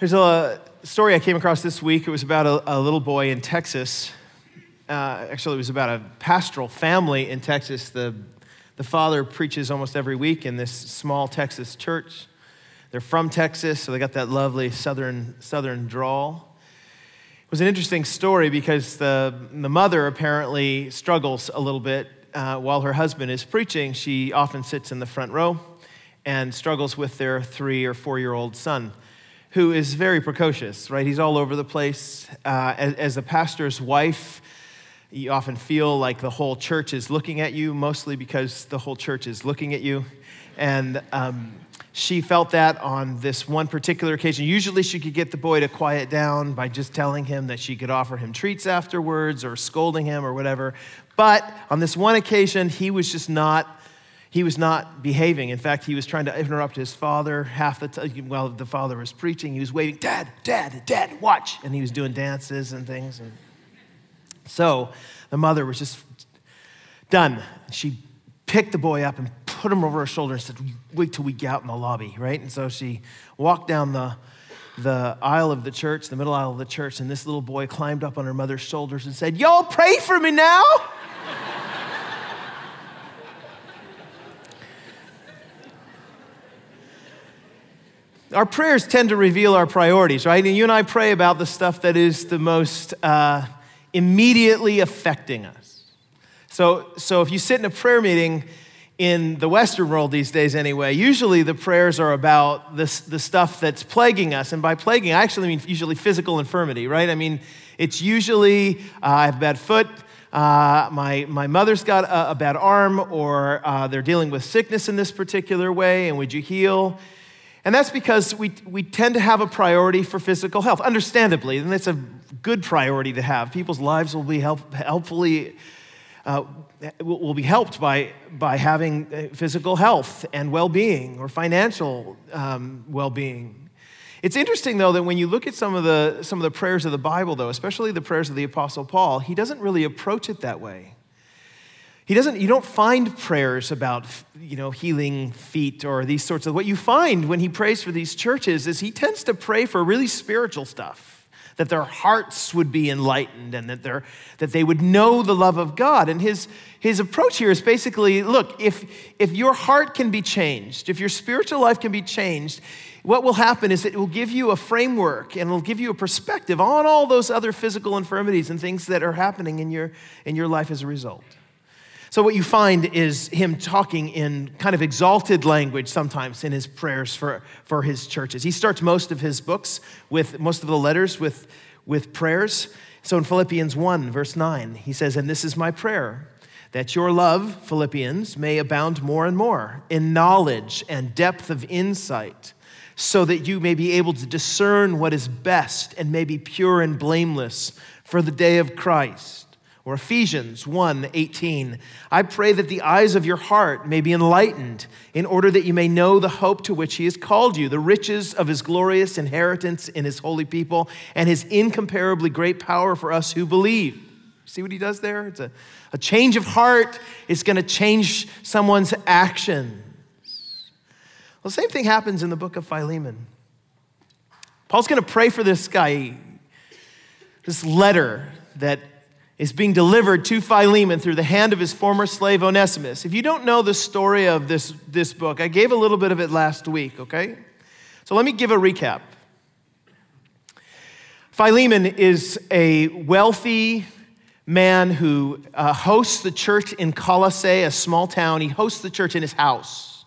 There's a story I came across this week. It was about a, a little boy in Texas. Uh, actually, it was about a pastoral family in Texas. The, the father preaches almost every week in this small Texas church. They're from Texas, so they got that lovely southern, southern drawl. It was an interesting story because the, the mother apparently struggles a little bit uh, while her husband is preaching. She often sits in the front row and struggles with their three or four year old son who is very precocious, right? He's all over the place. Uh, as, as a pastor's wife, you often feel like the whole church is looking at you, mostly because the whole church is looking at you. And um, she felt that on this one particular occasion. Usually, she could get the boy to quiet down by just telling him that she could offer him treats afterwards or scolding him or whatever. But on this one occasion, he was just not he was not behaving. In fact, he was trying to interrupt his father half the time while the father was preaching. He was waving, Dad, Dad, Dad, watch. And he was doing dances and things. And so the mother was just done. She picked the boy up and put him over her shoulder and said, Wait till we get out in the lobby, right? And so she walked down the, the aisle of the church, the middle aisle of the church, and this little boy climbed up on her mother's shoulders and said, Y'all pray for me now. Our prayers tend to reveal our priorities, right? And you and I pray about the stuff that is the most uh, immediately affecting us. So, so if you sit in a prayer meeting in the Western world these days, anyway, usually the prayers are about this, the stuff that's plaguing us. And by plaguing, I actually mean usually physical infirmity, right? I mean, it's usually uh, I have a bad foot. Uh, my, my mother's got a, a bad arm, or uh, they're dealing with sickness in this particular way, and would you heal? And that's because we, we tend to have a priority for physical health, understandably, and that's a good priority to have. People's lives will be help, helpfully, uh, will be helped by, by having uh, physical health and well being or financial um, well being. It's interesting, though, that when you look at some of, the, some of the prayers of the Bible, though, especially the prayers of the Apostle Paul, he doesn't really approach it that way. He doesn't, you don't find prayers about, you know, healing feet or these sorts of, what you find when he prays for these churches is he tends to pray for really spiritual stuff, that their hearts would be enlightened and that, that they would know the love of God. And his, his approach here is basically, look, if, if your heart can be changed, if your spiritual life can be changed, what will happen is it will give you a framework and it'll give you a perspective on all those other physical infirmities and things that are happening in your, in your life as a result. So, what you find is him talking in kind of exalted language sometimes in his prayers for, for his churches. He starts most of his books with most of the letters with, with prayers. So, in Philippians 1, verse 9, he says, And this is my prayer, that your love, Philippians, may abound more and more in knowledge and depth of insight, so that you may be able to discern what is best and may be pure and blameless for the day of Christ or Ephesians 1 18. I pray that the eyes of your heart may be enlightened, in order that you may know the hope to which he has called you, the riches of his glorious inheritance in his holy people, and his incomparably great power for us who believe. See what he does there? It's a, a change of heart, it's going to change someone's actions. Well, the same thing happens in the book of Philemon. Paul's going to pray for this guy, this letter that is being delivered to Philemon through the hand of his former slave Onesimus. If you don't know the story of this, this book, I gave a little bit of it last week, okay? So let me give a recap. Philemon is a wealthy man who uh, hosts the church in Colossae, a small town. He hosts the church in his house.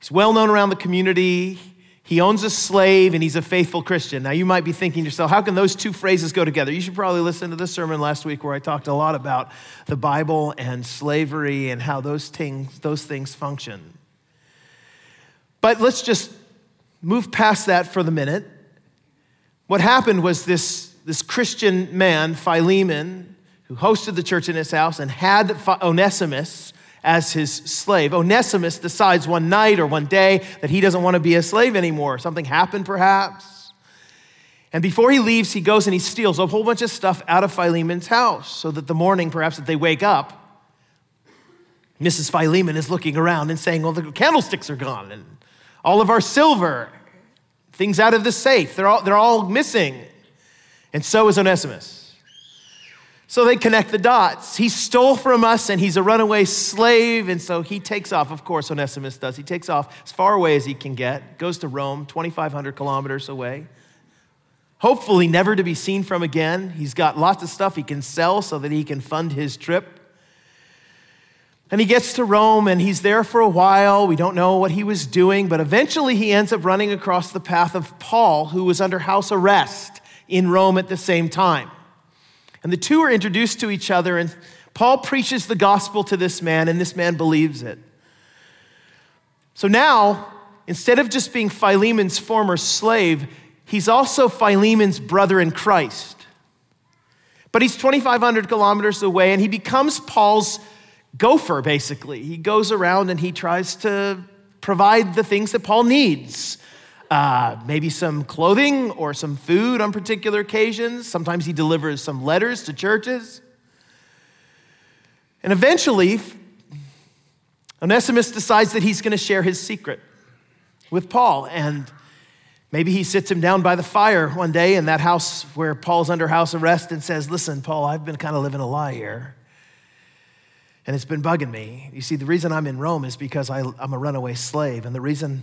He's well known around the community. He owns a slave and he's a faithful Christian. Now, you might be thinking to yourself, how can those two phrases go together? You should probably listen to the sermon last week where I talked a lot about the Bible and slavery and how those things, those things function. But let's just move past that for the minute. What happened was this, this Christian man, Philemon, who hosted the church in his house and had Onesimus as his slave. Onesimus decides one night or one day that he doesn't want to be a slave anymore. Something happened, perhaps. And before he leaves, he goes and he steals a whole bunch of stuff out of Philemon's house so that the morning, perhaps, that they wake up, Mrs. Philemon is looking around and saying, Well, the candlesticks are gone and all of our silver. things out of the safe. They're all, they're all missing. And so is Onesimus. So they connect the dots. He stole from us and he's a runaway slave. And so he takes off. Of course, Onesimus does. He takes off as far away as he can get, goes to Rome, 2,500 kilometers away. Hopefully, never to be seen from again. He's got lots of stuff he can sell so that he can fund his trip. And he gets to Rome and he's there for a while. We don't know what he was doing, but eventually he ends up running across the path of Paul, who was under house arrest in Rome at the same time. And the two are introduced to each other, and Paul preaches the gospel to this man, and this man believes it. So now, instead of just being Philemon's former slave, he's also Philemon's brother in Christ. But he's 2,500 kilometers away, and he becomes Paul's gopher, basically. He goes around and he tries to provide the things that Paul needs uh, maybe some clothing or some food on particular occasions. Sometimes he delivers some letters to churches. And eventually, Onesimus decides that he's going to share his secret with Paul. And maybe he sits him down by the fire one day in that house where Paul's under house arrest and says, Listen, Paul, I've been kind of living a lie here. And it's been bugging me. You see, the reason I'm in Rome is because I, am a runaway slave. And the reason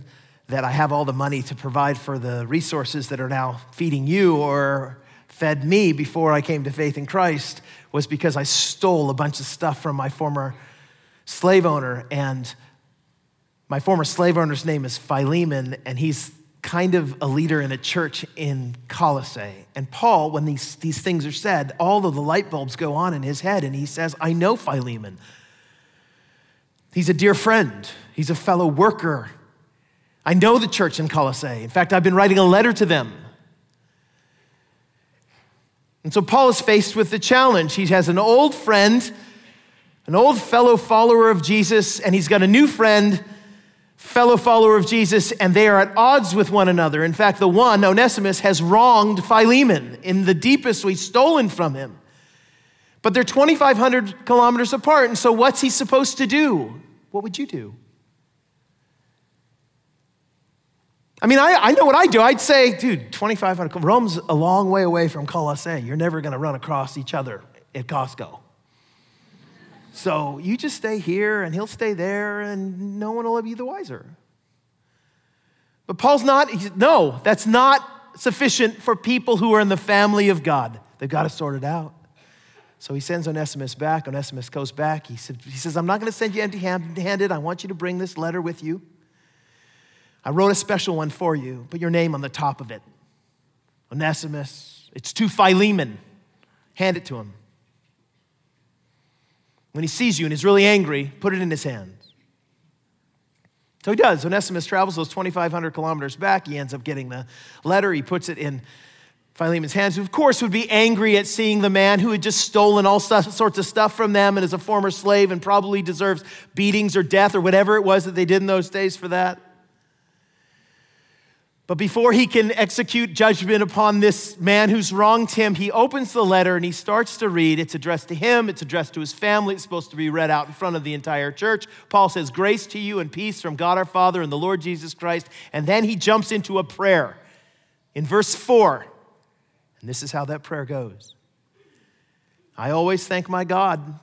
that I have all the money to provide for the resources that are now feeding you or fed me before I came to faith in Christ was because I stole a bunch of stuff from my former slave owner. And my former slave owner's name is Philemon, and he's kind of a leader in a church in Colossae. And Paul, when these, these things are said, all of the light bulbs go on in his head, and he says, I know Philemon. He's a dear friend, he's a fellow worker I know the church in Colossae. In fact, I've been writing a letter to them. And so Paul is faced with the challenge. He has an old friend, an old fellow follower of Jesus, and he's got a new friend, fellow follower of Jesus, and they are at odds with one another. In fact, the one, Onesimus, has wronged Philemon in the deepest way, stolen from him. But they're 2,500 kilometers apart, and so what's he supposed to do? What would you do? I mean, I, I know what I do. I'd say, dude, 2,500, Rome's a long way away from Colossae. You're never going to run across each other at Costco. So you just stay here and he'll stay there and no one will be the wiser. But Paul's not, no, that's not sufficient for people who are in the family of God. They've got to sort it out. So he sends Onesimus back. Onesimus goes back. He, said, he says, I'm not going to send you empty handed. I want you to bring this letter with you. I wrote a special one for you. Put your name on the top of it. Onesimus. It's to Philemon. Hand it to him. When he sees you and is really angry, put it in his hands. So he does. Onesimus travels those 2,500 kilometers back. He ends up getting the letter. He puts it in Philemon's hands, who, of course, would be angry at seeing the man who had just stolen all sorts of stuff from them and is a former slave and probably deserves beatings or death or whatever it was that they did in those days for that. But before he can execute judgment upon this man who's wronged him, he opens the letter and he starts to read. It's addressed to him, it's addressed to his family, it's supposed to be read out in front of the entire church. Paul says, Grace to you and peace from God our Father and the Lord Jesus Christ. And then he jumps into a prayer in verse 4. And this is how that prayer goes I always thank my God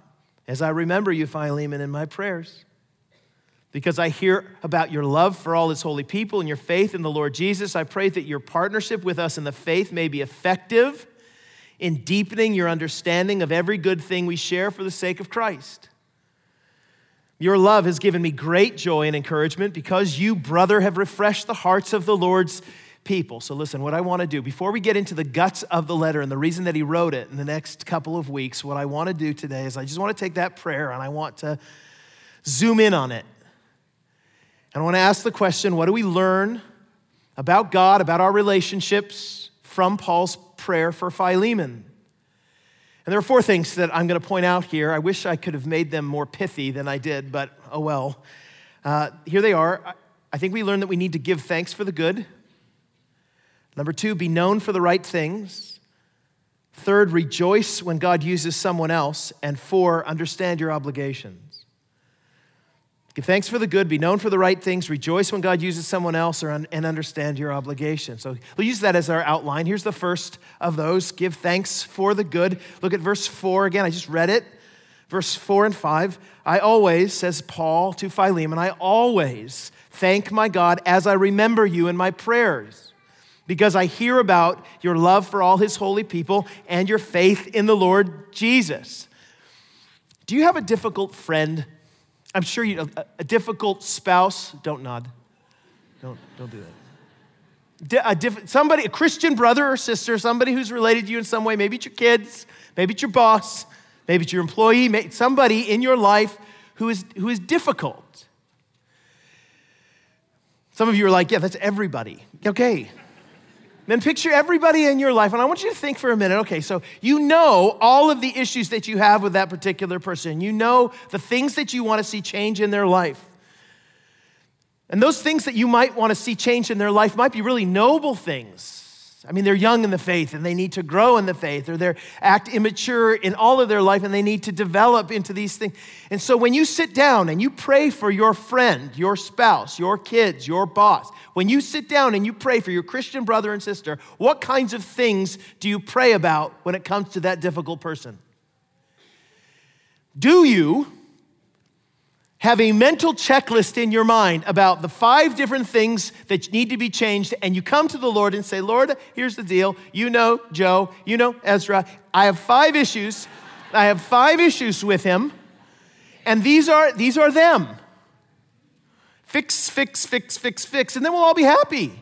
as I remember you, Philemon, in my prayers because I hear about your love for all his holy people and your faith in the Lord Jesus. I pray that your partnership with us in the faith may be effective in deepening your understanding of every good thing we share for the sake of Christ. Your love has given me great joy and encouragement because you, brother, have refreshed the hearts of the Lord's people. So, listen, what I want to do before we get into the guts of the letter and the reason that he wrote it in the next couple of weeks, what I want to do today is I just want to take that prayer and I want to zoom in on it and I want to ask the question what do we learn about God, about our relationships from Paul's prayer for Philemon? And there are four things that I'm going to point out here. I wish I could have made them more pithy than I did, but oh well. Uh, here they are. I think we learn that we need to give thanks for the good. Number two, be known for the right things. Third, rejoice when God uses someone else. And four, understand your obligations. Give thanks for the good, be known for the right things, rejoice when God uses someone else, un- and understand your obligation. So we'll use that as our outline. Here's the first of those give thanks for the good. Look at verse 4 again. I just read it. Verse 4 and 5. I always, says Paul to Philemon, I always thank my God as I remember you in my prayers, because I hear about your love for all his holy people and your faith in the Lord Jesus. Do you have a difficult friend? I'm sure you a, a difficult spouse. Don't nod. Don't, don't do that. A diff, somebody, a Christian brother or sister, somebody who's related to you in some way. Maybe it's your kids, maybe it's your boss, maybe it's your employee, somebody in your life who is, who is difficult. Some of you are like, yeah, that's everybody. Okay, then picture everybody in your life, and I want you to think for a minute. Okay, so you know all of the issues that you have with that particular person. You know the things that you want to see change in their life. And those things that you might want to see change in their life might be really noble things. I mean, they're young in the faith and they need to grow in the faith, or they're act immature in all of their life and they need to develop into these things. And so when you sit down and you pray for your friend, your spouse, your kids, your boss, when you sit down and you pray for your Christian brother and sister, what kinds of things do you pray about when it comes to that difficult person? Do you have a mental checklist in your mind about the five different things that need to be changed, and you come to the Lord and say, Lord, here's the deal. You know Joe, you know Ezra. I have five issues. I have five issues with him, and these are, these are them. Fix, fix, fix, fix, fix, and then we'll all be happy.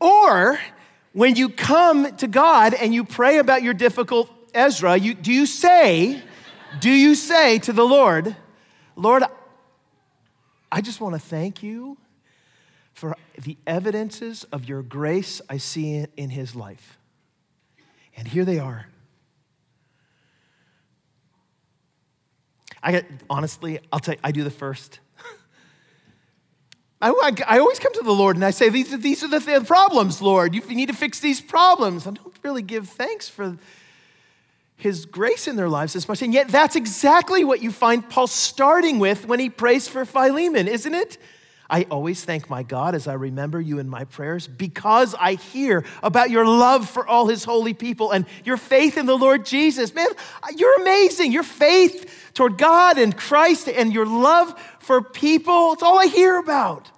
Or when you come to God and you pray about your difficult Ezra, you, do you say, do you say to the Lord, Lord, I just want to thank you for the evidences of your grace I see in his life. And here they are. I get, honestly, I'll tell you, I do the first. I, I, I, always come to the Lord and I say, These, these are the, the problems, Lord. You need to fix these problems. I don't really give thanks for His grace in their lives as much. And yet, that's exactly what you find Paul starting with when he prays for Philemon, isn't it? I always thank my God as I remember you in my prayers because I hear about your love for all his holy people and your faith in the Lord Jesus. Man, you're amazing. Your faith toward God and Christ and your love for people, it's all I hear about.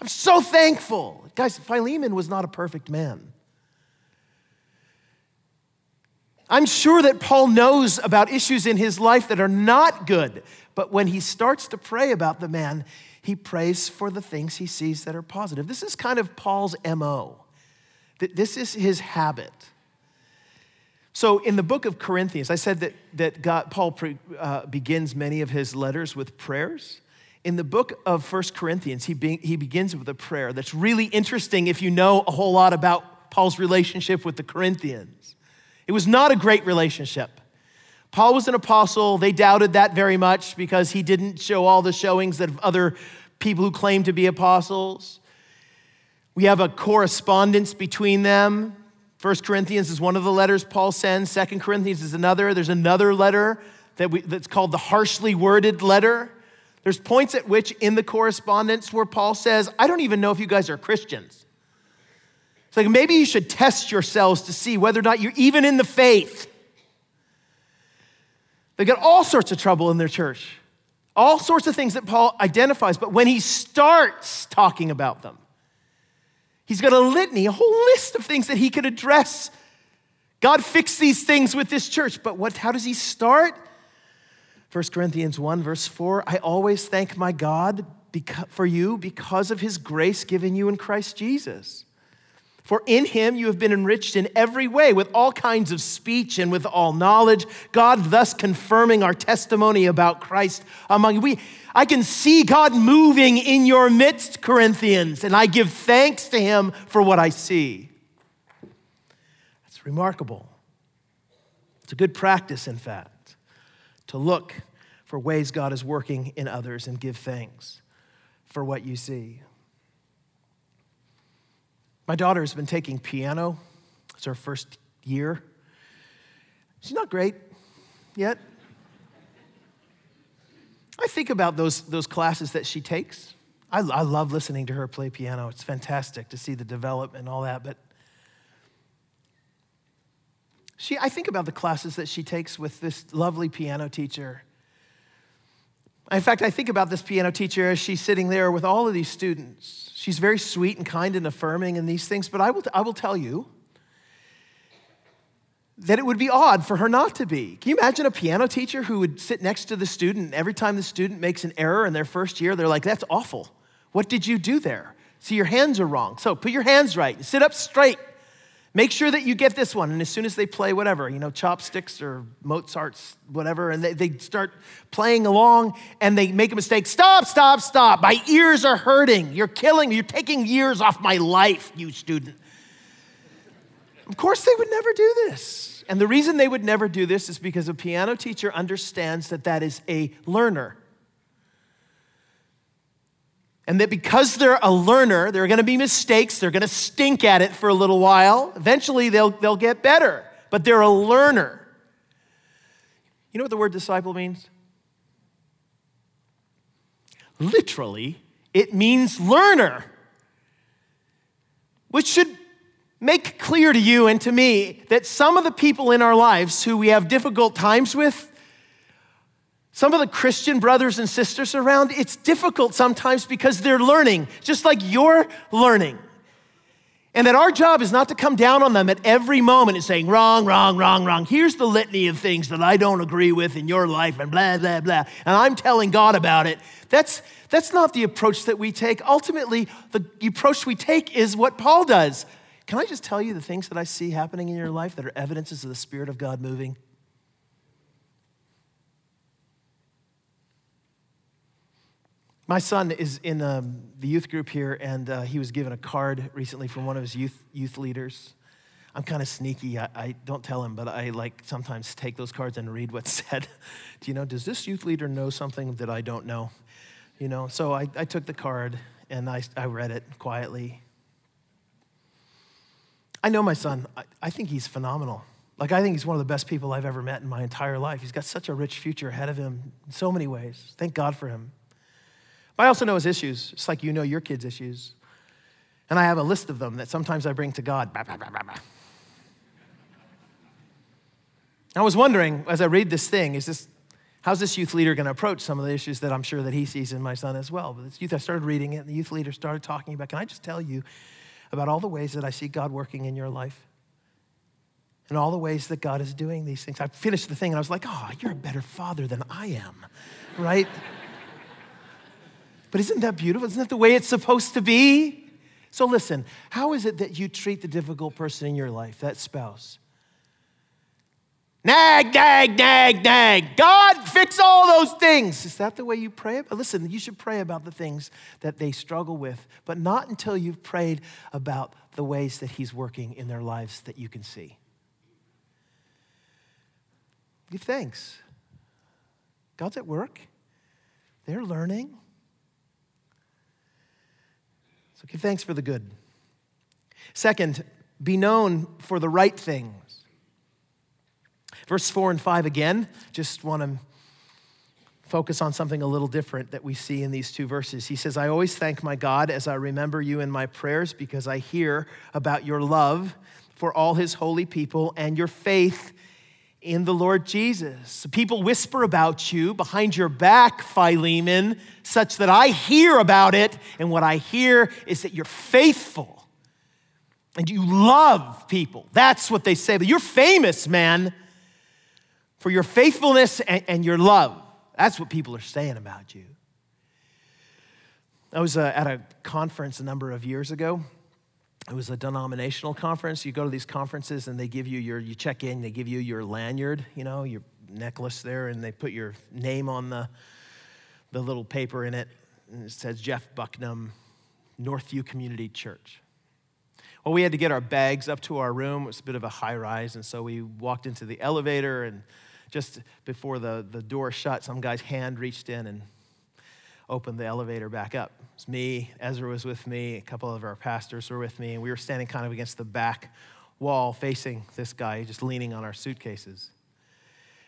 I'm so thankful. Guys, Philemon was not a perfect man. I'm sure that Paul knows about issues in his life that are not good, but when he starts to pray about the man, he prays for the things he sees that are positive. This is kind of Paul's MO. This is his habit. So, in the book of Corinthians, I said that, that God, Paul pre, uh, begins many of his letters with prayers. In the book of First Corinthians, he, be, he begins with a prayer that's really interesting if you know a whole lot about Paul's relationship with the Corinthians. It was not a great relationship. Paul was an apostle. They doubted that very much because he didn't show all the showings that other people who claim to be apostles. We have a correspondence between them. First Corinthians is one of the letters Paul sends. Second Corinthians is another. There's another letter that we, that's called the harshly worded letter. There's points at which in the correspondence where Paul says, I don't even know if you guys are Christians. It's like maybe you should test yourselves to see whether or not you're even in the faith. They got all sorts of trouble in their church, all sorts of things that Paul identifies. But when he starts talking about them, he's got a litany, a whole list of things that he could address. God fixed these things with this church. But what, how does he start? 1 Corinthians 1, verse 4 I always thank my God for you because of his grace given you in Christ Jesus. For in him you have been enriched in every way with all kinds of speech and with all knowledge, God thus confirming our testimony about Christ among you. We, I can see God moving in your midst, Corinthians, and I give thanks to him for what I see. That's remarkable. It's a good practice, in fact, to look for ways God is working in others and give thanks for what you see. My daughter has been taking piano. It's her first year. She's not great yet. I think about those, those classes that she takes. I, I love listening to her play piano. It's fantastic to see the development and all that. But she, I think about the classes that she takes with this lovely piano teacher. In fact, I think about this piano teacher as she's sitting there with all of these students. She's very sweet and kind and affirming in these things, but I will, I will tell you that it would be odd for her not to be. Can you imagine a piano teacher who would sit next to the student and every time the student makes an error in their first year, they're like, that's awful. What did you do there? See, your hands are wrong. So put your hands right, and sit up straight. Make sure that you get this one. And as soon as they play whatever, you know, chopsticks or Mozart's, whatever, and they, they start playing along and they make a mistake, stop, stop, stop. My ears are hurting. You're killing me. You're taking years off my life, you student. Of course, they would never do this. And the reason they would never do this is because a piano teacher understands that that is a learner. And that because they're a learner, there are going to be mistakes. They're going to stink at it for a little while. Eventually, they'll, they'll get better, but they're a learner. You know what the word disciple means? Literally, it means learner, which should make clear to you and to me that some of the people in our lives who we have difficult times with, some of the Christian brothers and sisters around, it's difficult sometimes because they're learning, just like you're learning. And that our job is not to come down on them at every moment and saying, wrong, wrong, wrong, wrong. Here's the litany of things that I don't agree with in your life, and blah, blah, blah. And I'm telling God about it. That's, that's not the approach that we take. Ultimately, the approach we take is what Paul does can I just tell you the things that I see happening in your life that are evidences of the Spirit of God moving? My son is in um, the youth group here, and uh, he was given a card recently from one of his youth, youth leaders. I'm kind of sneaky. I, I, don't tell him, but I like sometimes take those cards and read what's said. Do you know, does this youth leader know something that I don't know? You know, so I, I took the card and I, I read it quietly. I know my son. I, I think he's phenomenal. Like, I think he's one of the best people I've ever met in my entire life. He's got such a rich future ahead of him in so many ways. Thank God for him. But I also know his issues, just like you know your kids' issues. And I have a list of them that sometimes I bring to God. Bah, bah, bah, I was wondering as I read this thing, is this, how's this youth leader going to approach some of the issues that I'm sure that he sees in my son as well? But this youth, I started reading it, and the youth leader started talking about, can I just tell you about all the ways that I see God working in your life and all the ways that God is doing these things. I finished the thing and I was like, oh, you're a better father than I am, right? But isn't that beautiful? Isn't that the way it's supposed to be? So listen, how is it that you treat the difficult person in your life, that spouse? Nag, nag, nag, nag. God, fix all those things. Is that the way you pray? Listen, you should pray about the things that they struggle with, but not until you've prayed about the ways that He's working in their lives that you can see. Give thanks. God's at work, they're learning. So give thanks for the good. Second, be known for the right things. Verse 4 and 5 again, just want to focus on something a little different that we see in these two verses. He says, I always thank my God as I remember you in my prayers because I hear about your love for all his holy people and your faith in the Lord Jesus. People whisper about you behind your back, Philemon, such that I hear about it, and what I hear is that you're faithful and you love people. That's what they say. But you're famous, man for your faithfulness and, and your love. That's what people are saying about you. I was uh, at a conference a number of years ago. It was a denominational conference. You go to these conferences and they give you your, you check in, they give you your lanyard, you know, your necklace there, and they put your name on the, the little paper in it. And it says Jeff Bucknam, Northview Community Church. Well, we had to get our bags up to our room. It was a bit of a high rise, and so we walked into the elevator and just before the, the door shut, some guy's hand reached in and opened the elevator back up. It was me, Ezra was with me, a couple of our pastors were with me, and we were standing kind of against the back wall facing this guy, just leaning on our suitcases.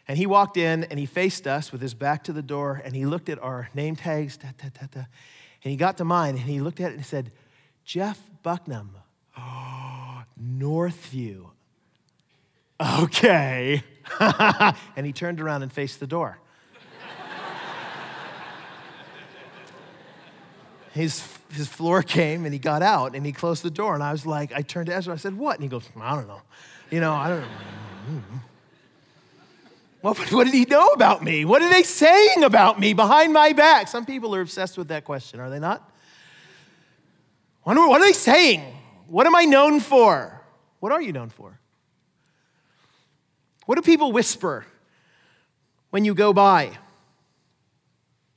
And he walked in and he faced us with his back to the door and he looked at our name tags, da, da, da, and he got to mine and he looked at it and said, Jeff Bucknam, oh, Northview. Okay. and he turned around and faced the door. His, his floor came and he got out and he closed the door. And I was like, I turned to Ezra, I said, What? And he goes, I don't know. You know, I don't know. What, what did he know about me? What are they saying about me behind my back? Some people are obsessed with that question, are they not? What are, what are they saying? What am I known for? What are you known for? What do people whisper when you go by?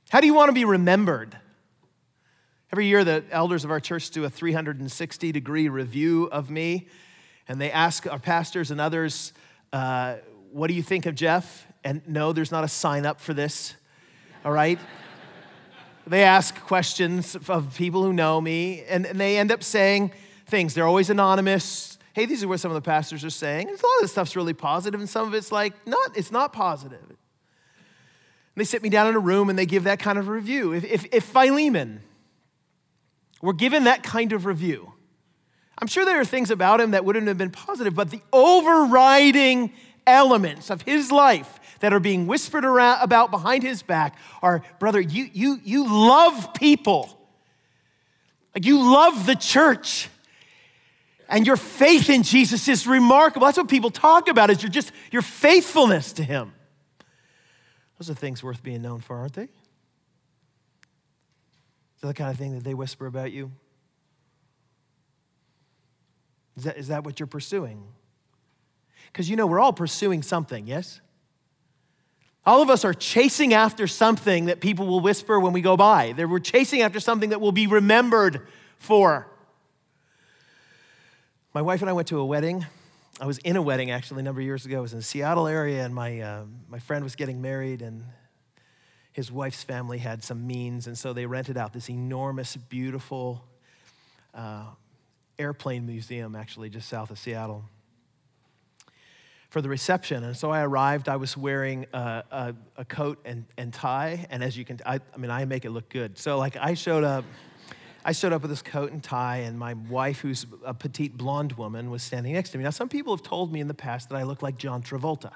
How do you want to be remembered? Every year, the elders of our church do a 360 degree review of me, and they ask our pastors and others, uh, What do you think of Jeff? And no, there's not a sign up for this, all right? they ask questions of people who know me, and, and they end up saying things. They're always anonymous. Hey, these are what some of the pastors are saying. And a lot of this stuff's really positive, and some of it's like, not, it's not positive. And they sit me down in a room and they give that kind of review. If, if, if Philemon, we're given that kind of review. I'm sure there are things about him that wouldn't have been positive, but the overriding elements of his life that are being whispered around about behind his back are brother, you, you, you love people. Like you love the church. And your faith in Jesus is remarkable. That's what people talk about, is your just your faithfulness to him. Those are things worth being known for, aren't they? Is that the kind of thing that they whisper about you? Is that, is that what you're pursuing? Because you know, we're all pursuing something, yes? All of us are chasing after something that people will whisper when we go by. We're chasing after something that will be remembered for. My wife and I went to a wedding. I was in a wedding actually a number of years ago. I was in the Seattle area, and my, uh, my friend was getting married, and his wife's family had some means, and so they rented out this enormous, beautiful uh, airplane museum, actually, just south of Seattle, for the reception. And so I arrived. I was wearing a, a, a coat and, and tie, and as you can, I, I mean, I make it look good. So, like, I showed up. I showed up with this coat and tie, and my wife, who's a petite blonde woman, was standing next to me. Now, some people have told me in the past that I look like John Travolta.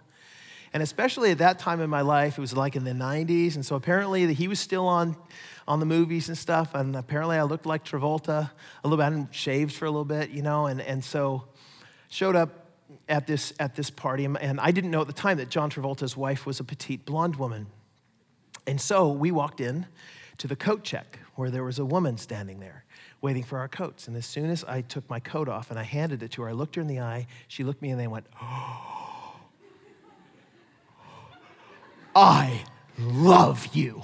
And especially at that time in my life, it was like in the 90s. And so apparently he was still on, on the movies and stuff. And apparently I looked like Travolta a little bit. I hadn't shaved for a little bit, you know. And, and so showed up at this, at this party. And I didn't know at the time that John Travolta's wife was a petite blonde woman. And so we walked in to the coat check where there was a woman standing there waiting for our coats. And as soon as I took my coat off and I handed it to her, I looked her in the eye. She looked me and they went, oh. I love you.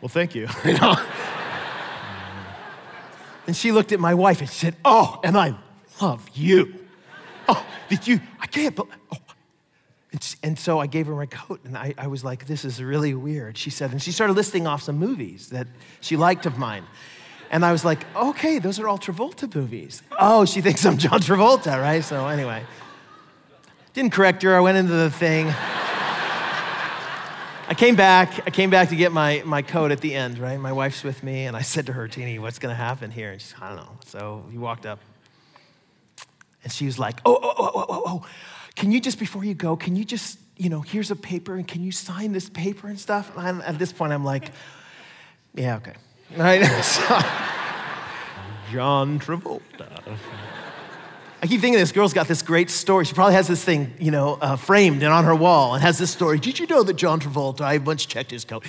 well, thank you. you know? and she looked at my wife and she said, Oh, and I love you. Oh, did you? I can't believe. Oh. And, and so I gave her my coat, and I, I was like, This is really weird. She said, and she started listing off some movies that she liked of mine. And I was like, Okay, those are all Travolta movies. Oh, she thinks I'm John Travolta, right? So, anyway. Didn't correct her. I went into the thing. I came back. I came back to get my, my coat at the end, right? My wife's with me, and I said to her, Teeny, what's going to happen here? And she's, I don't know. So he walked up, and she was like, oh, oh, oh, oh, oh, oh. Can you just, before you go, can you just, you know, here's a paper, and can you sign this paper and stuff? And at this point, I'm like, yeah, okay. Right? John Travolta. I keep thinking this girl's got this great story. She probably has this thing, you know, uh, framed and on her wall and has this story. Did you know that John Travolta, I once checked his coat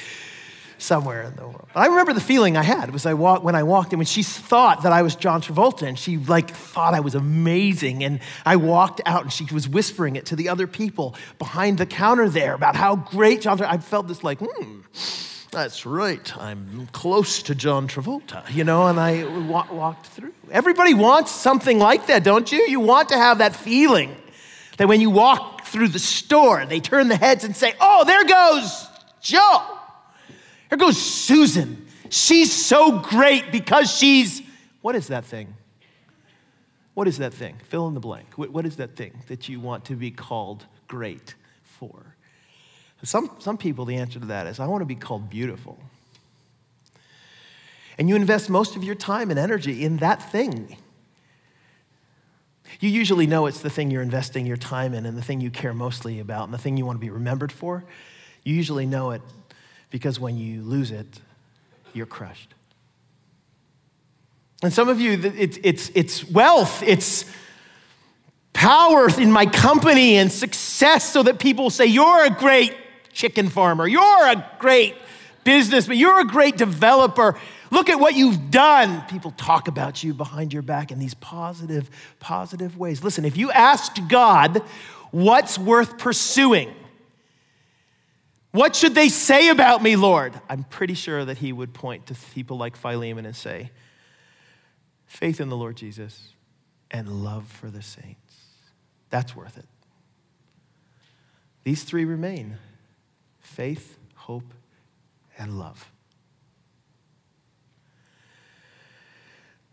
somewhere in the world. But I remember the feeling I had was I walked, when I walked in, when she thought that I was John Travolta and she like thought I was amazing. And I walked out and she was whispering it to the other people behind the counter there about how great John Travolta, I felt this like, hmm that's right. I'm close to John Travolta, you know, and I wa- walked through. Everybody wants something like that, don't you? You want to have that feeling that when you walk through the store, they turn the heads and say, Oh, there goes Joe. There goes Susan. She's so great because she's, what is that thing? What is that thing? Fill in the blank. What, is that thing that you want to be called great? Some, some people, the answer to that is I want to be called beautiful. And you invest most of your time and energy in that thing. You usually know it's the thing you're investing your time in and the thing you care mostly about and the thing you want to be remembered for. You usually know it because when you lose it, you're crushed. And some of you, it's, it's, it's wealth, it's power in my company and success so that people say, You're a great chicken farmer, you're a great businessman, you're a great developer. Look at what you've done. People talk about you behind your back in these positive, positive ways. Listen, if you asked God what's worth pursuing, what should they say about me, Lord? I'm pretty sure that he would point to people like Philemon and say, faith in the Lord Jesus and love for the saints. That's worth it. These three remain faith, hope, and love.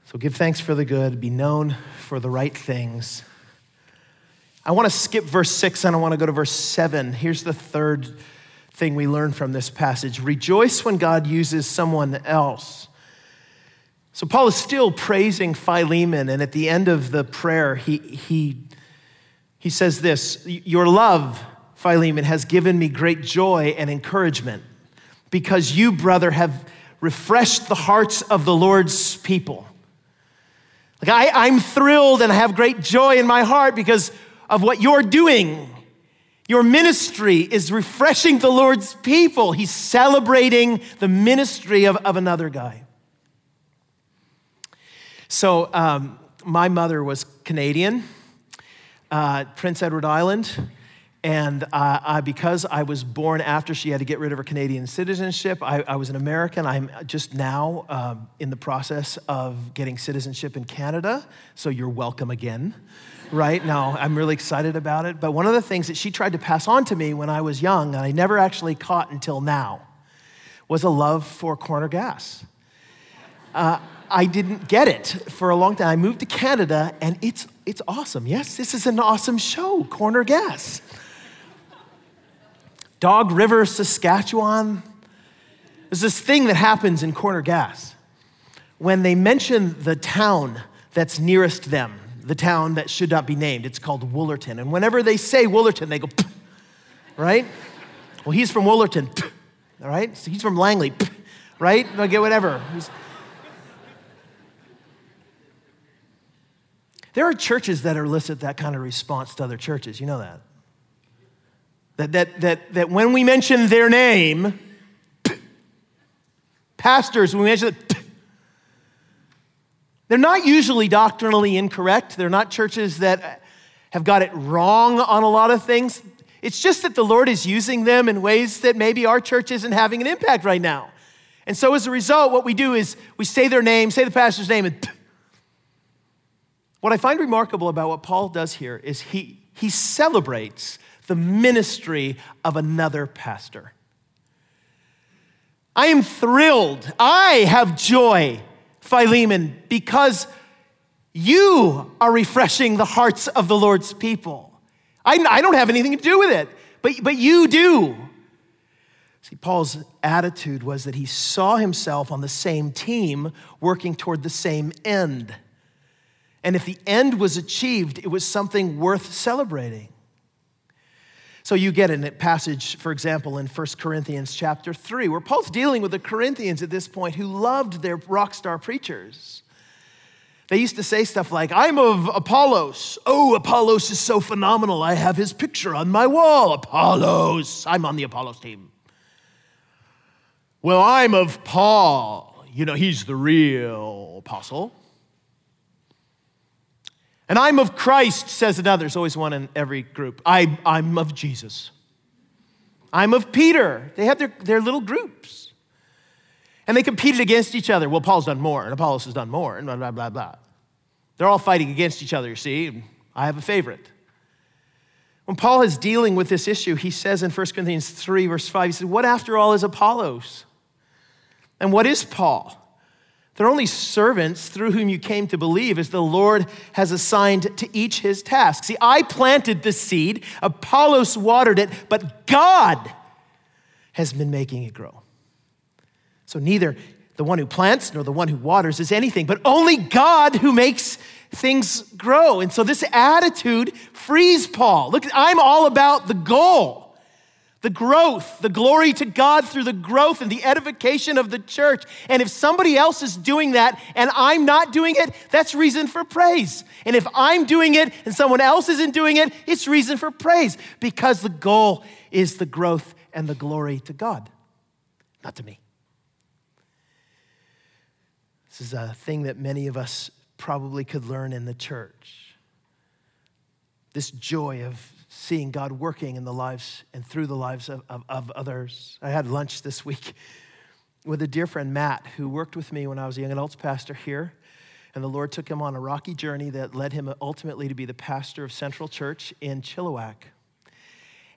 So give thanks for the good, be known for the right things. I want to skip verse 6 and I want to go to verse 7. Here's the third thing we learn from this passage rejoice when God uses someone else. So Paul is still praising Philemon, and at the end of the prayer, he, he, he says this Your love, Philemon, has given me great joy and encouragement because you, brother, have refreshed the hearts of the Lord's people. Like I, I'm thrilled and I have great joy in my heart because of what you're doing. Your ministry is refreshing the Lord's people. He's celebrating the ministry of, of another guy. So, um, my mother was Canadian, uh, Prince Edward Island. And uh, I, because I was born after she had to get rid of her Canadian citizenship, I, I was an American. I'm just now um, in the process of getting citizenship in Canada. So you're welcome again right now. I'm really excited about it. But one of the things that she tried to pass on to me when I was young, and I never actually caught until now, was a love for corner gas. Uh, I didn't get it for a long time. I moved to Canada, and it's, it's awesome. Yes, this is an awesome show, Corner Gas. Dog River, Saskatchewan. There's this thing that happens in Corner Gas. When they mention the town that's nearest them, the town that should not be named. It's called Wullerton. And whenever they say Wullerton, they go, right? Well, he's from Wullerton, all right? So he's from Langley, right? i'll get whatever. He's... There are churches that elicit that kind of response to other churches. You know that. That, that, that, that when we mention their name, pastors, when we mention it, they're not usually doctrinally incorrect. They're not churches that have got it wrong on a lot of things. It's just that the Lord is using them in ways that maybe our church isn't having an impact right now. And so as a result, what we do is we say their name, say the pastor's name, and what I find remarkable about what Paul does here is he, he celebrates the ministry of another pastor. I am thrilled. I have joy Philemon, because you are refreshing the hearts of the Lord's people. I, I don't have anything to do with it, but, but you do. See, Paul's attitude was that he saw himself on the same team working toward the same end. And if the end was achieved, it was something worth celebrating. So you get a passage, for example, in 1 Corinthians chapter 3, where Paul's dealing with the Corinthians at this point who loved their rock star preachers. They used to say stuff like, I'm of Apollos. Oh, Apollos is so phenomenal. I have his picture on my wall. Apollos. I'm on the Apollos team. Well, I'm of Paul. You know, he's the real apostle. And I'm of Christ, says another. There's always one in every group. I, I'm of Jesus. I'm of Peter. They have their, their little groups. And they competed against each other. Well, Paul's done more, and Apollos has done more, and blah, blah, blah, blah. They're all fighting against each other, you see. I have a favorite. When Paul is dealing with this issue, he says in 1 Corinthians 3, verse 5, he says, What after all is Apollos? And what is Paul? They're only servants through whom you came to believe, as the Lord has assigned to each his task. See, I planted the seed, Apollos watered it, but God has been making it grow. So neither the one who plants nor the one who waters is anything, but only God who makes things grow. And so this attitude frees Paul. Look, I'm all about the goal the growth, the glory to God through the growth and the edification of the church. And if somebody else is doing that and I'm not doing it, that's reason for praise. And if I'm doing it and someone else isn't doing it, it's reason for praise because the goal is the growth and the glory to God, not to me. This is a thing that many of us probably could learn in the church. This joy of seeing God working in the lives and through the lives of, of, of, others. I had lunch this week with a dear friend, Matt, who worked with me when I was a young adults pastor here. And the Lord took him on a rocky journey that led him ultimately to be the pastor of Central Church in Chilliwack.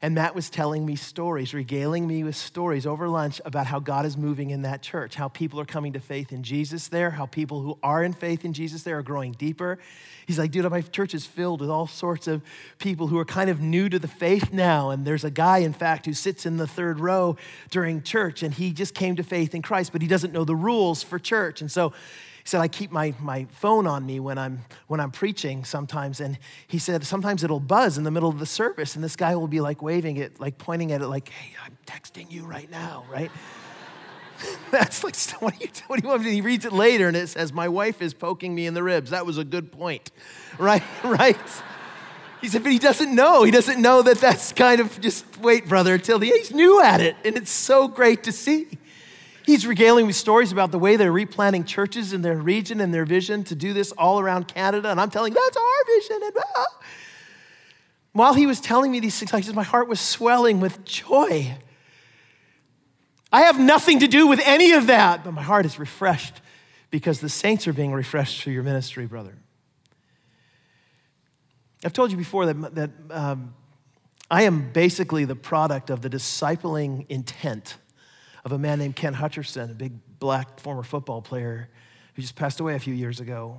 And Matt was telling me stories, regaling me with stories over lunch about how God is moving in that church, how people are coming to faith in Jesus there, how people who are in faith in Jesus there are growing deeper. He's like, dude, my church is filled with all sorts of people who are kind of new to the faith now. And there's a guy, in fact, who sits in the third row during church, and he just came to faith in Christ, but he doesn't know the rules for church. And so said, I keep my, my phone on me when I'm, when I'm preaching sometimes. And he said, sometimes it'll buzz in the middle of the service, and this guy will be like waving it, like pointing at it, like, hey, I'm texting you right now, right? That's like, what do, you, what do you want? And he reads it later, and it says, My wife is poking me in the ribs. That was a good point, right? right? He said, but he doesn't know. He doesn't know that that's kind of just wait, brother, until the, he's new at it. And it's so great to see. He's regaling me stories about the way they're replanting churches in their region and their vision to do this all around Canada. And I'm telling, that's our vision. And, ah. While he was telling me these things, my heart was swelling with joy. I have nothing to do with any of that, but my heart is refreshed because the saints are being refreshed through your ministry, brother. I've told you before that, that um, I am basically the product of the discipling intent of a man named Ken Hutcherson, a big black former football player who just passed away a few years ago.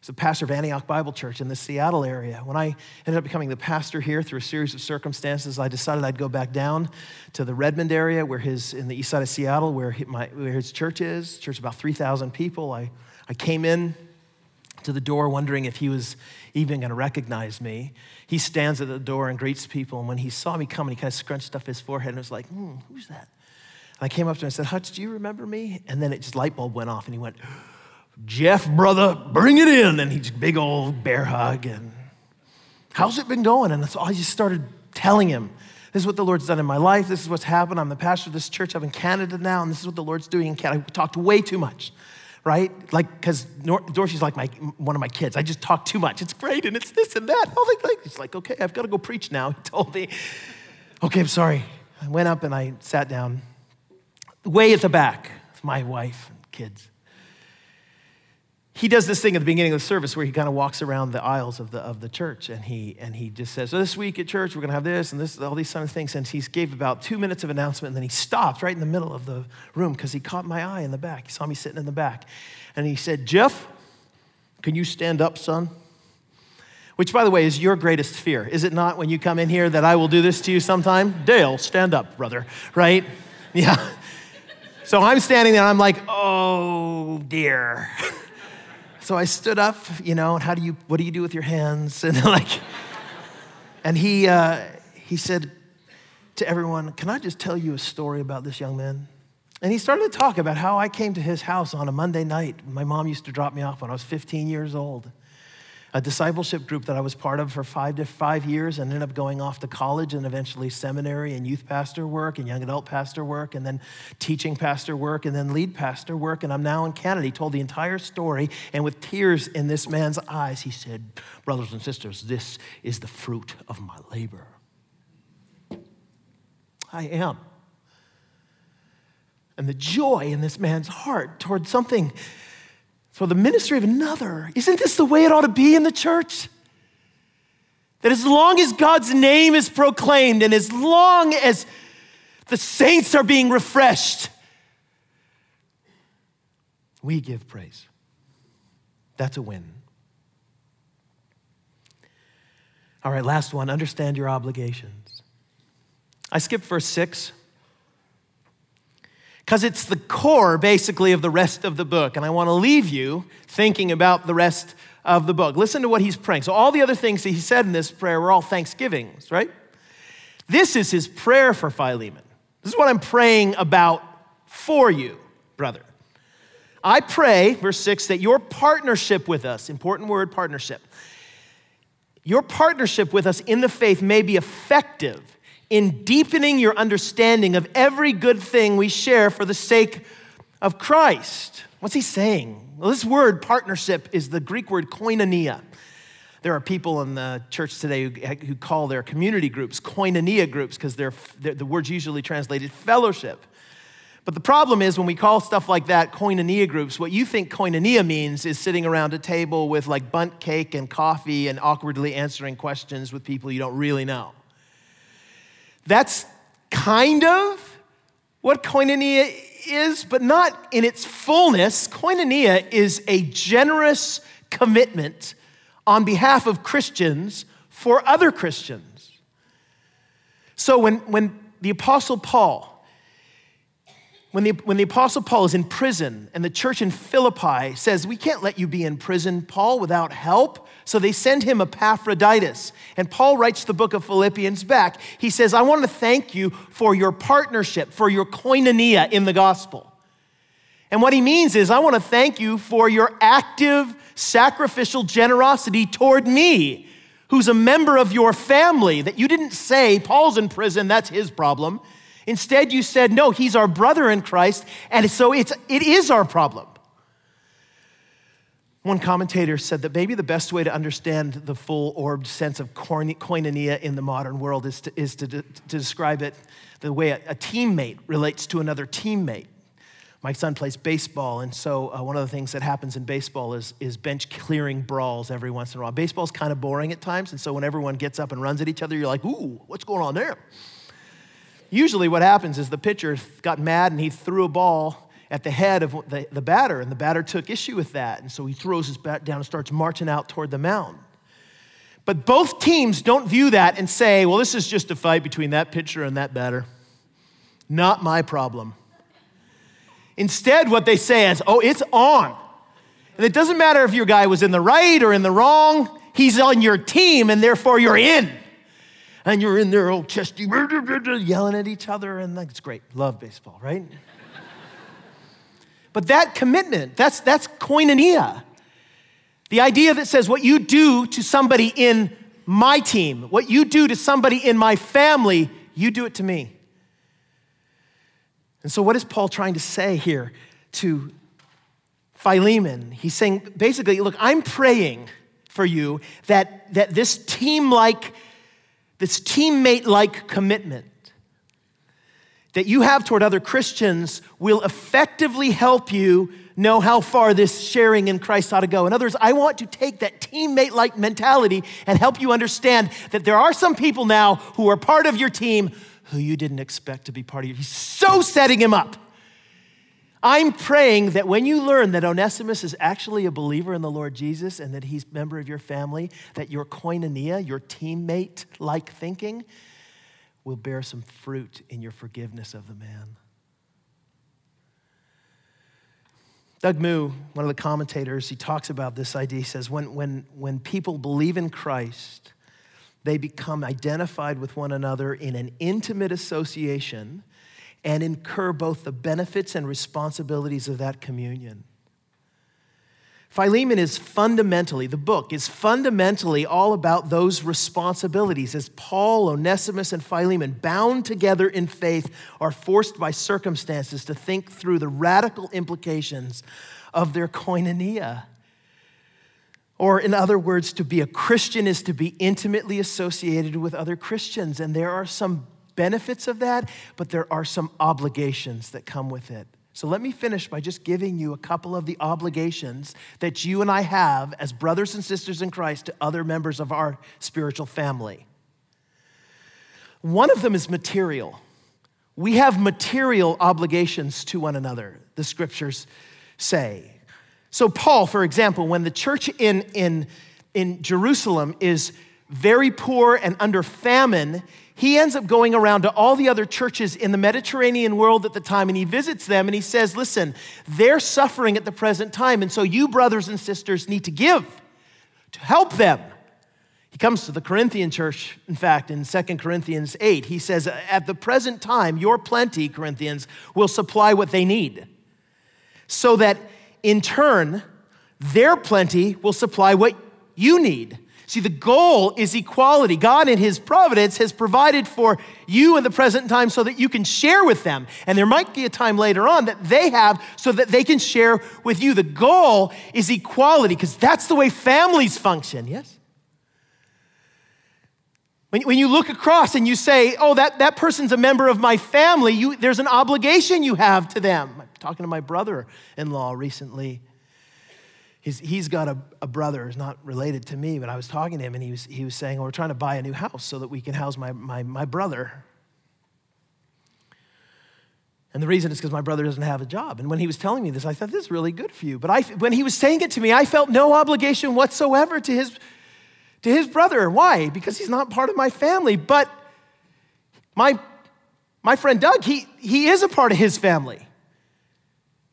He's a pastor of Antioch Bible Church in the Seattle area. When I ended up becoming the pastor here through a series of circumstances, I decided I'd go back down to the Redmond area, where his in the east side of Seattle, where, he, my, where his church is. Church about 3,000 people. I, I came in to the door wondering if he was even going to recognize me. He stands at the door and greets people, and when he saw me coming, he kind of scrunched up his forehead and was like, hmm, "Who's that?" I came up to him and said, Hutch, do you remember me? And then it just light bulb went off and he went, Jeff, brother, bring it in. And he big old bear hug. And how's it been going? And so I just started telling him, this is what the Lord's done in my life. This is what's happened. I'm the pastor of this church. I'm in Canada now, and this is what the Lord's doing in Canada. I talked way too much, right? Like, because Dorsey's like my, one of my kids. I just talk too much. It's great, and it's this and that. Oh, like, he's like, okay, I've got to go preach now. He told me, okay, I'm sorry. I went up and I sat down way at the back with my wife and kids. He does this thing at the beginning of the service where he kind of walks around the aisles of the, of the church and he, and he just says, so This week at church, we're going to have this and this, all these kind of things. And he gave about two minutes of announcement and then he stopped right in the middle of the room because he caught my eye in the back. He saw me sitting in the back. And he said, Jeff, can you stand up, son? Which, by the way, is your greatest fear. Is it not when you come in here that I will do this to you sometime? Dale, stand up, brother, right? Yeah. So I'm standing there, and I'm like, oh dear. so I stood up, you know, and how do you, what do you do with your hands? And like, and he, uh, he said to everyone, can I just tell you a story about this young man? And he started to talk about how I came to his house on a Monday night. My mom used to drop me off when I was 15 years old a discipleship group that I was part of for five to five years and ended up going off to college and eventually seminary and youth pastor work and young adult pastor work and then teaching pastor work and then lead pastor work. And I'm now in Canada. He told the entire story and with tears in this man's eyes, he said, Brothers and sisters, this is the fruit of my labor. I am. And the joy in this man's heart toward something for the ministry of another. Isn't this the way it ought to be in the church? That as long as God's name is proclaimed and as long as the saints are being refreshed, We give praise. That's a win. All right, last one understand your obligations. I skipped verse 6 because it's the core, basically, of the rest of the book. And I want to leave you thinking about the rest of the book. Listen to what he's praying. So, all the other things that he said in this prayer were all thanksgivings, right? This is his prayer for Philemon. This is what I'm praying about for you, brother. I pray, verse 6, that your partnership with us, important word, partnership, your partnership with us in the faith may be effective in deepening your understanding of every good thing we share for the sake of Christ. What's he saying? Well, this word, partnership, is the Greek word koinonia. There are people in the church today who, who call their community groups koinonia groups because they're, they're, the word's usually translated fellowship. But the problem is when we call stuff like that koinonia groups, what you think koinonia means is sitting around a table with like Bundt cake and coffee and awkwardly answering questions with people you don't really know. That's kind of what koinonia is, but not in its fullness. Koinonia is a generous commitment on behalf of Christians for other Christians. So when, when the Apostle Paul when the, when the Apostle Paul is in prison and the church in Philippi says, We can't let you be in prison, Paul, without help. So they send him Epaphroditus. And Paul writes the book of Philippians back. He says, I want to thank you for your partnership, for your koinonia in the gospel. And what he means is, I want to thank you for your active, sacrificial generosity toward me, who's a member of your family, that you didn't say, Paul's in prison, that's his problem. Instead, you said, no, he's our brother in Christ, and so it's, it is our problem. One commentator said that maybe the best way to understand the full orbed sense of koinonia in the modern world is to, is to, to describe it the way a, a, teammate relates to another teammate. My son plays baseball, and so uh, one of the things that happens in baseball is, is bench clearing brawls every once in a while. Baseball's kind of boring at times, and so when everyone gets up and runs at each other, you're like, ooh, what's going on there? Usually, what happens is the pitcher got mad and he threw a ball at the head of the, the batter, and the batter took issue with that. And so he throws his bat down and starts marching out toward the mound. But both teams don't view that and say, well, this is just a fight between that pitcher and that batter. Not my problem. Instead, what they say is, oh, it's on. And it doesn't matter if your guy was in the right or in the wrong, he's on your team, and therefore you're in and you're in there all chesty, yelling at each other, and that's great. Love baseball, right? but that commitment, that's, that's koinonia. The idea that says what you do to somebody in my team, what you do to somebody in my family, you do it to me. And so, what is Paul trying to say here to Philemon? He's saying basically, look, I'm praying for you that, that this team like this teammate like commitment that you have toward other Christians will effectively help you know how far this sharing in Christ ought to go. In other words, I want to take that teammate like mentality and help you understand that there are some people now who are part of your team who you didn't expect to be part of you. He's so setting him up I'm praying that when you learn that Onesimus is actually a believer in the Lord Jesus and that he's a member of your family, that your koinonia, your teammate like thinking, will bear some fruit in your forgiveness of the man. Doug Moo, one of the commentators, he talks about this idea. He says, when, when, when people believe in Christ, they become identified with one another in an intimate association and incur both the benefits and responsibilities of that communion. Philemon is fundamentally, the book is fundamentally all about those responsibilities as Paul, Onesimus, and Philemon, bound together in faith, are forced by circumstances to think through the radical implications of their koinonia. Or, in other words, to be a Christian is to be intimately associated with other Christians. And there are some benefits of that, but there are some obligations that come with it. So let me finish by just giving you a couple of the obligations that you and I have as brothers and sisters in Christ to other members of our spiritual family. One of them is material. We have material obligations to one another. The scriptures say. So, Paul, for example, when the church in, in, in Jerusalem is very poor and under famine, he ends up going around to all the other churches in the Mediterranean world at the time and he visits them and he says, Listen, they're suffering at the present time. And so you, brothers and sisters, need to give to help them. He comes to the Corinthian church, in fact, in 2 Corinthians 8. He says, At the present time, your plenty, Corinthians, will supply what they need, so that in turn, their plenty will supply what you need. See, the goal is equality. God, in His providence, has provided for you in the present time so that you can share with them. And there might be a time later on that they have so that they can share with you. The goal is equality because that's the way families function, yes? When, you look across and you say, oh, that, that person's a member of my family, you, there's an obligation you have to them. I'm talking to my brother in law recently he's, he's got a, a brother who's not related to me, but I was talking to him and he was, he was saying, well, we're trying to buy a new house so that we can house my, my, my brother. And the reason is because my brother doesn't have a job. And when he was telling me this, I thought, this is really good for you. But I, when he was saying it to me, I felt no obligation whatsoever to his, to his brother. Why? Because he's not part of my family. But my, my friend Doug, he, he is a part of his family.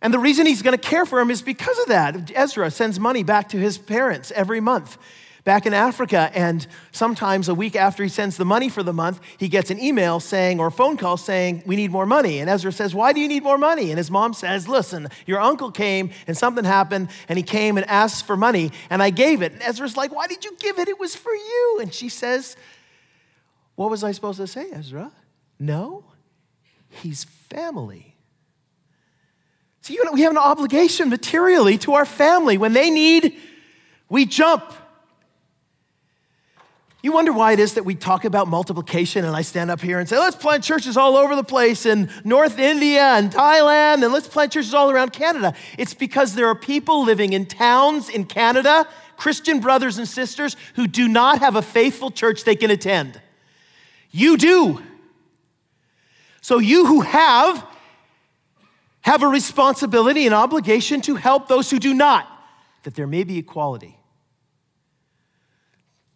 And the reason he's going to care for him is because of that. Ezra sends money back to his parents every month back in Africa. And sometimes a week after he sends the money for the month, he gets an email saying, or a phone call saying, We need more money. And Ezra says, Why do you need more money? And his mom says, Listen, your uncle came and something happened, and he came and asked for money, and I gave it. And Ezra's like, Why did you give it? It was for you. And she says, What was I supposed to say, Ezra? No, he's family. So you know, we have an obligation materially to our family. When they need, we jump. You wonder why it is that we talk about multiplication and I stand up here and say, let's plant churches all over the place in North India and Thailand and let's plant churches all around Canada. It's because there are people living in towns in Canada, Christian brothers and sisters, who do not have a faithful church they can attend. You do. So you who have, have a responsibility and obligation to help those who do not, that there may be equality.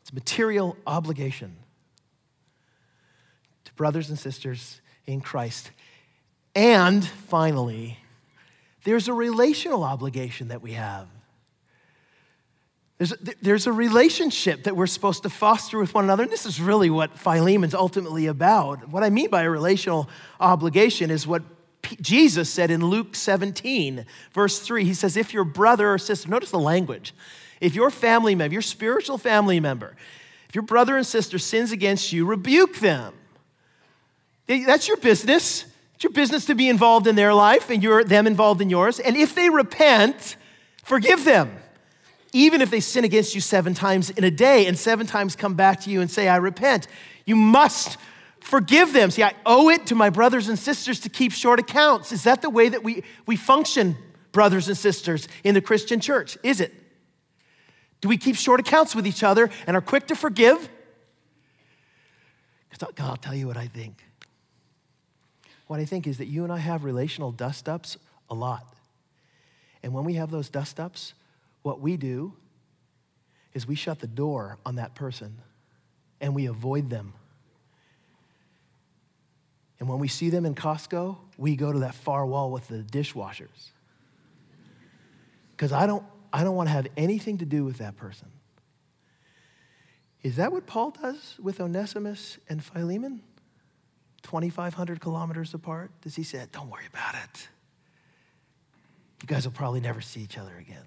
It's a material obligation to brothers and sisters in Christ. And finally, there's a relational obligation that we have. There's a, there's a relationship that we're supposed to foster with one another. And this is really what Philemon's ultimately about. What I mean by a relational obligation is what Jesus said in Luke 17, verse 3, he says, If your brother or sister, notice the language, if your family member, your spiritual family member, if your brother and sister sins against you, rebuke them. That's your business. It's your business to be involved in their life and you're them involved in yours. And if they repent, forgive them. Even if they sin against you seven times in a day and seven times come back to you and say, I repent, you must forgive them. See, I owe it to my brothers and sisters to keep short accounts. Is that the way that we, we function, brothers and sisters, in the Christian church? Is it? Do we keep short accounts with each other and are quick to forgive? Uh, God, I'll tell you what I think. What I think is that you and I have relational dust ups a lot. And when we have those dust ups, what we do is we shut the door on that person and we avoid them and when we see them in Costco, we go to that far wall with the dishwashers. Because I don't, I don't want to have anything to do with that person. Is that what Paul does with Onesimus and Philemon? 2,500 kilometers apart? Does he say, don't worry about it? You guys will probably never see each other again.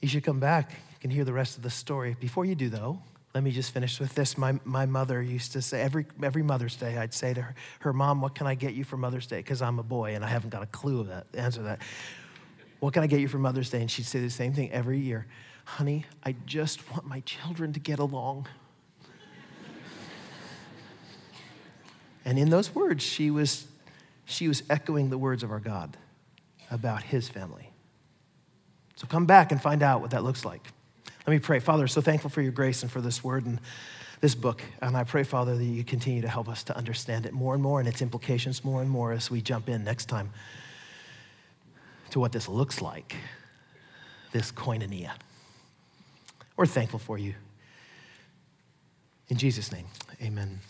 You should come back. You can hear the rest of the story. Before you do, though, let me just finish with this. My, my mother used to say, every, every Mother's Day, I'd say to her, her Mom, what can I get you for Mother's Day? Because I'm a boy and I haven't got a clue of that, answer that. What can I get you for Mother's Day? And she'd say the same thing every year. Honey, I just want my children to get along. and in those words, she was, she was echoing the words of our God about his family. So come back and find out what that looks like. Let me pray. Father, so thankful for your grace and for this word. And this book. And I pray, Father, that you continue to help us to understand it more and more and its implications more and more as we jump in next time to what this looks like this koinonia. We're thankful for you. In Jesus' name, amen.